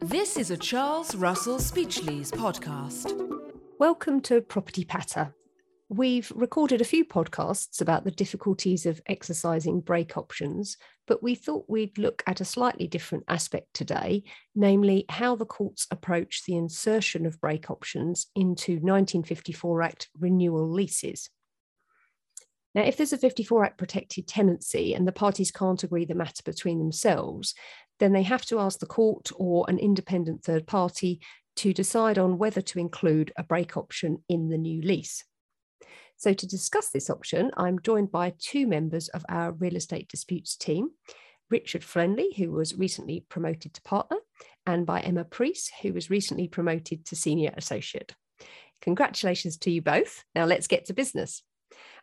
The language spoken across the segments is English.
This is a Charles Russell Speechlys podcast. Welcome to Property Patter. We've recorded a few podcasts about the difficulties of exercising break options, but we thought we'd look at a slightly different aspect today, namely how the courts approach the insertion of break options into 1954 Act renewal leases. Now, if there's a 54 Act protected tenancy and the parties can't agree the matter between themselves, then they have to ask the court or an independent third party to decide on whether to include a break option in the new lease. So, to discuss this option, I'm joined by two members of our real estate disputes team Richard Flenley, who was recently promoted to partner, and by Emma Priest, who was recently promoted to senior associate. Congratulations to you both. Now, let's get to business.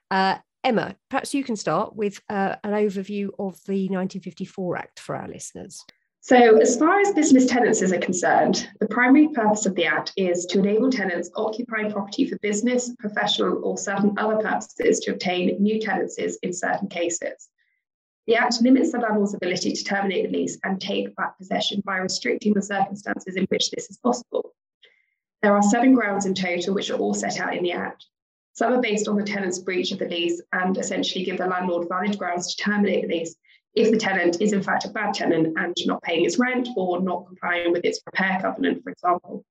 Uh, Emma, perhaps you can start with uh, an overview of the 1954 Act for our listeners. So, as far as business tenancies are concerned, the primary purpose of the Act is to enable tenants occupying property for business, professional, or certain other purposes to obtain new tenancies in certain cases. The Act limits the landlord's ability to terminate the lease and take back possession by restricting the circumstances in which this is possible. There are seven grounds in total, which are all set out in the Act. Some are based on the tenant's breach of the lease and essentially give the landlord valid grounds to terminate the lease if the tenant is in fact a bad tenant and not paying its rent or not complying with its repair covenant, for example.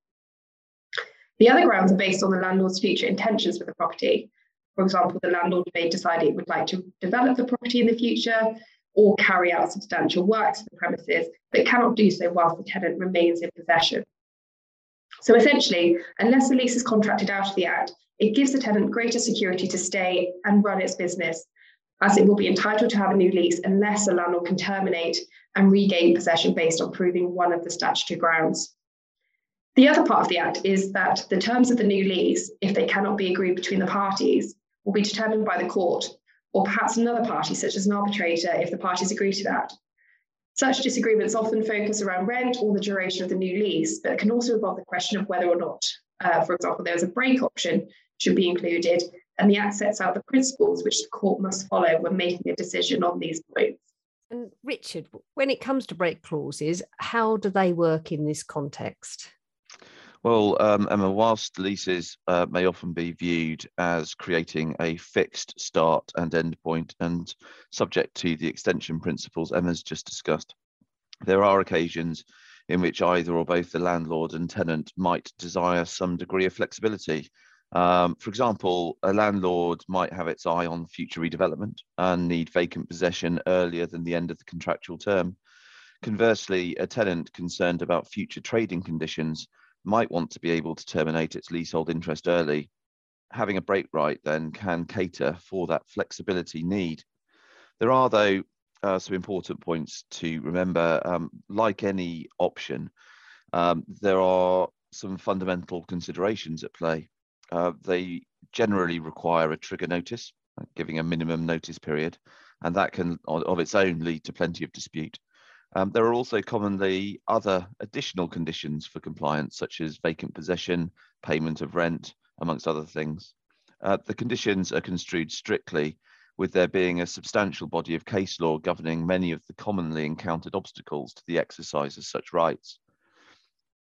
The other grounds are based on the landlord's future intentions for the property. For example, the landlord may decide it would like to develop the property in the future or carry out substantial works to the premises, but cannot do so whilst the tenant remains in possession. So essentially, unless the lease is contracted out of the Act, it gives the tenant greater security to stay and run its business, as it will be entitled to have a new lease unless a landlord can terminate and regain possession based on proving one of the statutory grounds. The other part of the Act is that the terms of the new lease, if they cannot be agreed between the parties, will be determined by the court, or perhaps another party, such as an arbitrator, if the parties agree to that. Such disagreements often focus around rent or the duration of the new lease, but can also involve the question of whether or not, uh, for example, there's a break option should be included, and the Act sets out the principles which the court must follow when making a decision on these points. And Richard, when it comes to break clauses, how do they work in this context? Well, um, Emma, whilst leases uh, may often be viewed as creating a fixed start and end point and subject to the extension principles Emma's just discussed, there are occasions in which either or both the landlord and tenant might desire some degree of flexibility. Um, for example, a landlord might have its eye on future redevelopment and need vacant possession earlier than the end of the contractual term. Conversely, a tenant concerned about future trading conditions might want to be able to terminate its leasehold interest early. Having a break right then can cater for that flexibility need. There are, though, uh, some important points to remember. Um, like any option, um, there are some fundamental considerations at play. Uh, they generally require a trigger notice, giving a minimum notice period, and that can, of its own, lead to plenty of dispute. Um, there are also commonly other additional conditions for compliance, such as vacant possession, payment of rent, amongst other things. Uh, the conditions are construed strictly, with there being a substantial body of case law governing many of the commonly encountered obstacles to the exercise of such rights.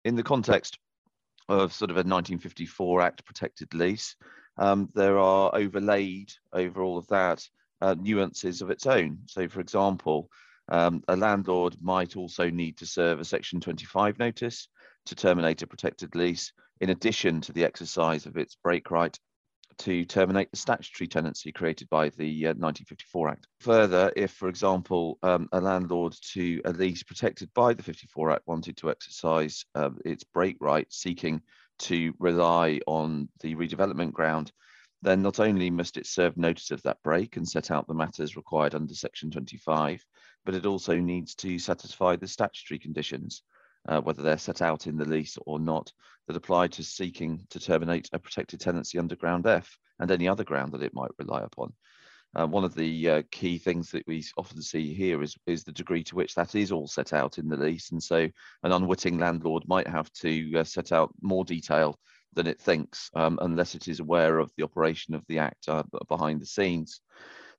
In the context of sort of a 1954 Act protected lease, um, there are overlaid over all of that uh, nuances of its own. So, for example, um, a landlord might also need to serve a Section 25 notice to terminate a protected lease, in addition to the exercise of its break right to terminate the statutory tenancy created by the uh, 1954 Act. Further, if, for example, um, a landlord to a lease protected by the 54 Act wanted to exercise uh, its break right, seeking to rely on the redevelopment ground, then not only must it serve notice of that break and set out the matters required under Section 25, but it also needs to satisfy the statutory conditions, uh, whether they're set out in the lease or not, that apply to seeking to terminate a protected tenancy under ground F and any other ground that it might rely upon. Uh, one of the uh, key things that we often see here is, is the degree to which that is all set out in the lease. And so an unwitting landlord might have to uh, set out more detail than it thinks, um, unless it is aware of the operation of the act uh, behind the scenes.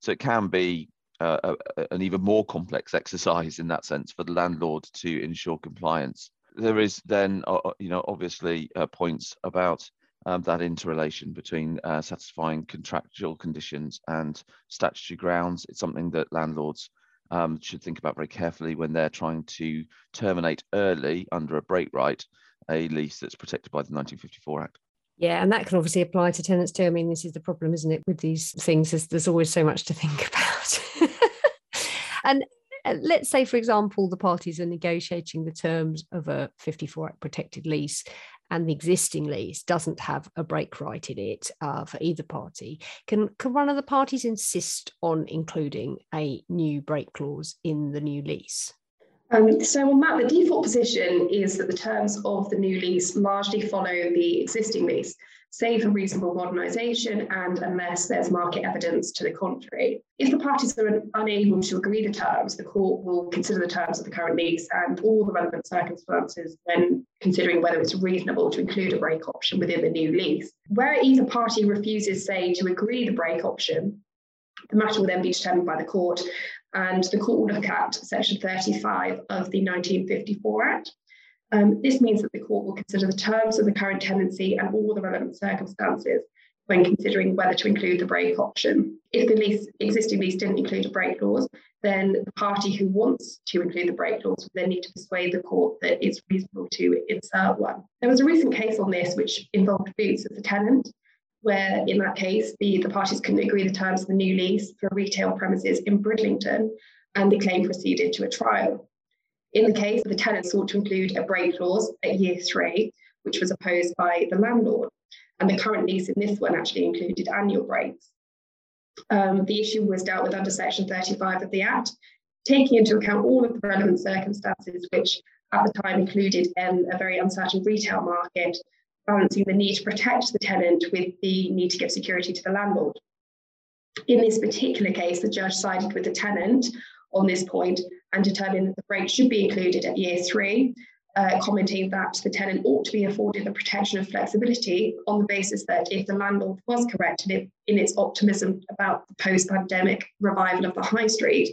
So it can be uh, an even more complex exercise in that sense for the landlord to ensure compliance. There is then, uh, uh you know, obviously uh, points about um, that interrelation between uh, satisfying contractual conditions and statutory grounds. It's something that landlords um, should think about very carefully when they're trying to terminate early under a break right a lease that's protected by the 1954 Act. Yeah, and that can obviously apply to tenants too. I mean, this is the problem, isn't it, with these things? There's always so much to think about. And uh, let's say, for example, the parties are negotiating the terms of a 54 Act protected lease and the existing lease doesn't have a break right in it uh, for either party. Can, can one of the parties insist on including a new break clause in the new lease? Um, so on that, the default position is that the terms of the new lease largely follow the existing lease, save for reasonable modernisation and unless there's market evidence to the contrary. If the parties are unable to agree the terms, the court will consider the terms of the current lease and all the relevant circumstances when considering whether it's reasonable to include a break option within the new lease. Where either party refuses, say, to agree the break option, the matter will then be determined by the court and the court will look at section 35 of the 1954 Act. Um, this means that the court will consider the terms of the current tenancy and all the relevant circumstances when considering whether to include the break option. If the lease, existing lease didn't include a break clause, then the party who wants to include the break clause will then need to persuade the court that it's reasonable to insert one. There was a recent case on this which involved Boots as a tenant where in that case the, the parties couldn't agree the terms of the new lease for retail premises in Bridlington and the claim proceeded to a trial. In the case, of the tenant sought to include a break clause at year three, which was opposed by the landlord. And the current lease in this one actually included annual breaks. Um, the issue was dealt with under Section 35 of the Act, taking into account all of the relevant circumstances, which at the time included um, a very uncertain retail market balancing the need to protect the tenant with the need to give security to the landlord. In this particular case, the judge sided with the tenant on this point and determined that the break should be included at year three, uh, commenting that the tenant ought to be afforded the protection of flexibility on the basis that if the landlord was correct in, in its optimism about the post pandemic revival of the high street,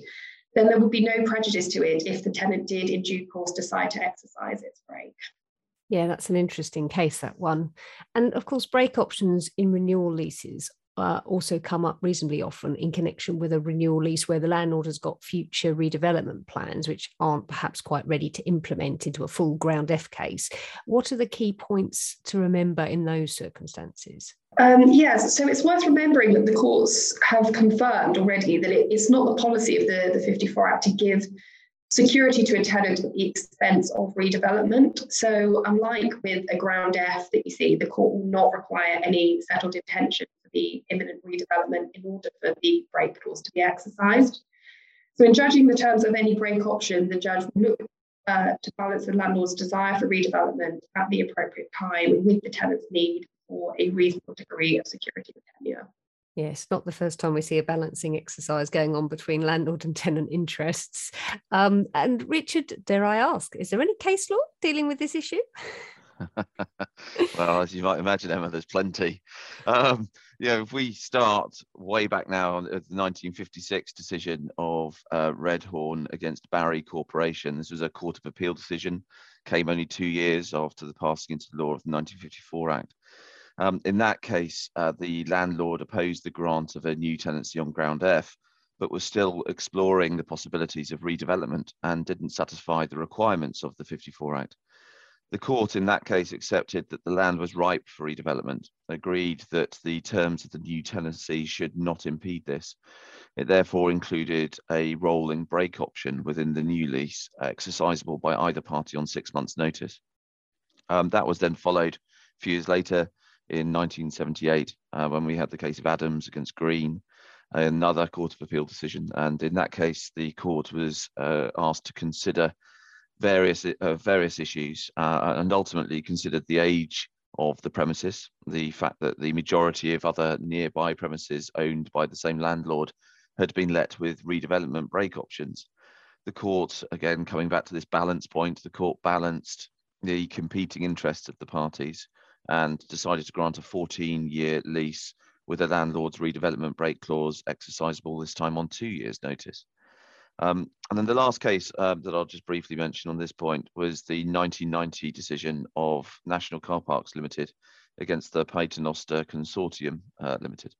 then there would be no prejudice to it if the tenant did in due course decide to exercise its break. Yeah, that's an interesting case, that one. And of course, break options in renewal leases uh, also come up reasonably often in connection with a renewal lease where the landlord has got future redevelopment plans which aren't perhaps quite ready to implement into a full ground F case. What are the key points to remember in those circumstances? Um, yes, so it's worth remembering that the courts have confirmed already that it, it's not the policy of the, the 54 Act to give security to a tenant at the expense of redevelopment. So, unlike with a ground F that you see, the court will not require any settled intention the imminent redevelopment in order for the break clause to be exercised. So, in judging the terms of any break option, the judge will look uh, to balance the landlord's desire for redevelopment at the appropriate time with the tenant's need for a reasonable degree of security of tenure. Yes, not the first time we see a balancing exercise going on between landlord and tenant interests. Um, and Richard, dare I ask, is there any case law dealing with this issue? well, as you might imagine, Emma, there's plenty. Um, yeah, if we start way back now at the 1956 decision of uh, Reohorn against Barry Corporation, this was a Court of Appeal decision, came only two years after the passing into law of the 1954 Act. Um, in that case, uh, the landlord opposed the grant of a new tenancy on ground F, but was still exploring the possibilities of redevelopment and didn't satisfy the requirements of the 54 Act. The court in that case accepted that the land was ripe for redevelopment, agreed that the terms of the new tenancy should not impede this. It therefore included a rolling break option within the new lease, exercisable by either party on six months' notice. Um, that was then followed a few years later in 1978 uh, when we had the case of Adams against Green, another Court of Appeal decision. And in that case, the court was uh, asked to consider various uh, various issues uh, and ultimately considered the age of the premises, the fact that the majority of other nearby premises owned by the same landlord had been let with redevelopment break options. The court, again, coming back to this balance point, the court balanced the competing interests of the parties and decided to grant a 14 year lease with a landlord's redevelopment break clause exercisable this time on two years' notice. Um, and then the last case uh, that I'll just briefly mention on this point was the 1990 decision of National Car Parks Limited against the Paternoster Consortium uh, Limited.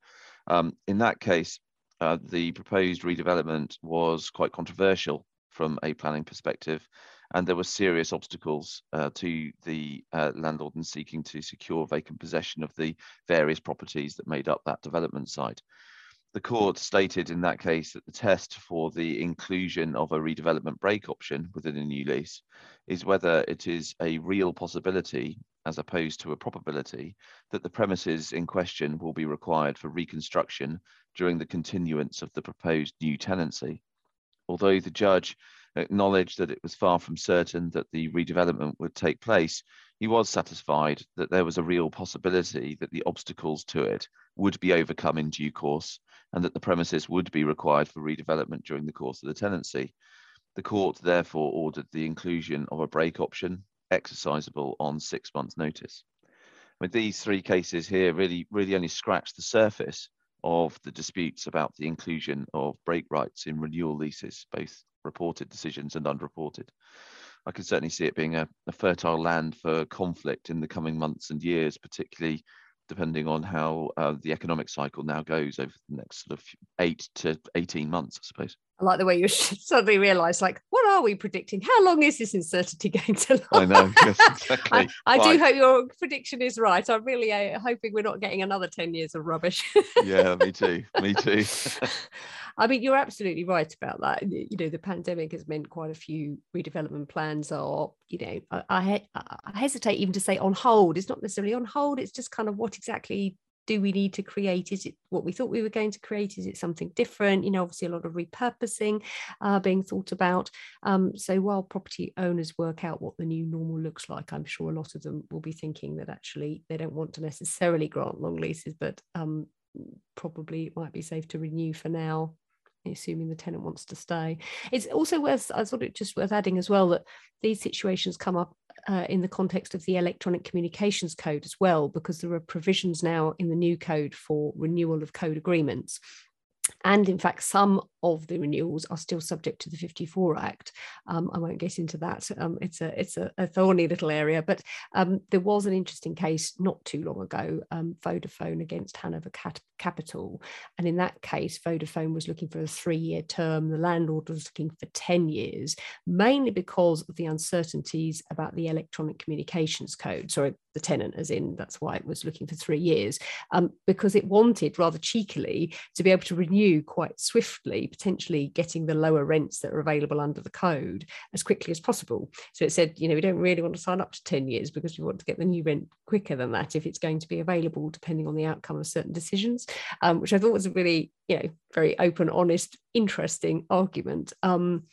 Um, in that case, uh, the proposed redevelopment was quite controversial from a planning perspective, and there were serious obstacles uh, to the uh, landlord in seeking to secure vacant possession of the various properties that made up that development site. The court stated in that case that the test for the inclusion of a redevelopment break option within a new lease is whether it is a real possibility as opposed to a probability that the premises in question will be required for reconstruction during the continuance of the proposed new tenancy. Although the judge acknowledged that it was far from certain that the redevelopment would take place, he was satisfied that there was a real possibility that the obstacles to it would be overcome in due course and that the premises would be required for redevelopment during the course of the tenancy. The court therefore ordered the inclusion of a break option exercisable on six months notice. With these three cases here really, really only scratch the surface of the disputes about the inclusion of break rights in renewal leases, both reported decisions and unreported. I can certainly see it being a, a fertile land for conflict in the coming months and years, particularly depending on how uh, the economic cycle now goes over the next sort of eight to 18 months, I suppose. I like the way you suddenly realise, like, what are we predicting? How long is this uncertainty going to last? I know, yes, exactly. I, I do hope your prediction is right. I'm really uh, hoping we're not getting another 10 years of rubbish. yeah, me too. Me too. I mean, you're absolutely right about that. You know, the pandemic has meant quite a few redevelopment plans are, you know, I, I, I hesitate even to say on hold. It's not necessarily on hold. It's just kind of what exactly do we need to create? Is it what we thought we were going to create? Is it something different? You know, obviously a lot of repurposing uh, being thought about. Um, so while property owners work out what the new normal looks like, I'm sure a lot of them will be thinking that actually they don't want to necessarily grant long leases, but um, probably it might be safe to renew for now assuming the tenant wants to stay. It's also worth, I thought it just worth adding as well that these situations come up uh, in the context of the Electronic Communications Code as well, because there are provisions now in the new code for renewal of code agreements. And in fact, some of the renewals are still subject to the 54 Act. Um, I won't get into that. Um, it's a it's a, a, thorny little area, but um, there was an interesting case not too long ago, um, Vodafone against Hanover Cat- Capital, and in that case, Vodafone was looking for a three-year term. The landlord was looking for 10 years, mainly because of the uncertainties about the Electronic Communications Code. Sorry, the tenant, as in that's why it was looking for three years, um, because it wanted rather cheekily to be able to renew quite swiftly potentially getting the lower rents that are available under the code as quickly as possible. So it said, you know, we don't really want to sign up to 10 years because we want to get the new rent quicker than that if it's going to be available, depending on the outcome of certain decisions, um, which I thought was a really, you know, very open, honest, interesting argument. Um,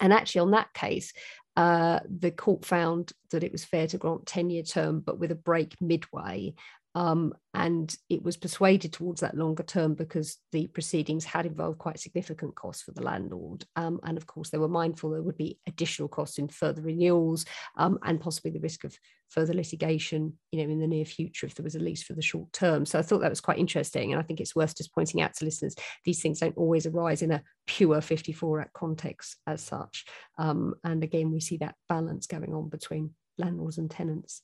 and actually, on that case, uh, the court found that it was fair to grant 10 year term, but with a break midway, um, and it was persuaded towards that longer term because the proceedings had involved quite significant costs for the landlord. Um, and of course, they were mindful there would be additional costs in further renewals um, and possibly the risk of further litigation, you know, in the near future if there was a lease for the short term. So I thought that was quite interesting. And I think it's worth just pointing out to listeners, these things don't always arise in a pure 54 Act context as such. Um, and again, we see that balance going on between landlords and tenants.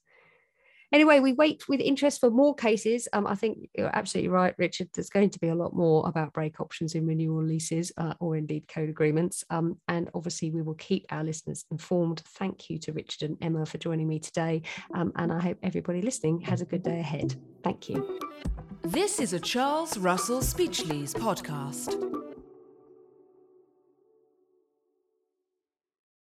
Anyway, we wait with interest for more cases. Um, I think you're absolutely right, Richard. There's going to be a lot more about break options in renewal leases uh, or indeed code agreements. Um, and obviously, we will keep our listeners informed. Thank you to Richard and Emma for joining me today. Um, and I hope everybody listening has a good day ahead. Thank you. This is a Charles Russell Speechlys podcast.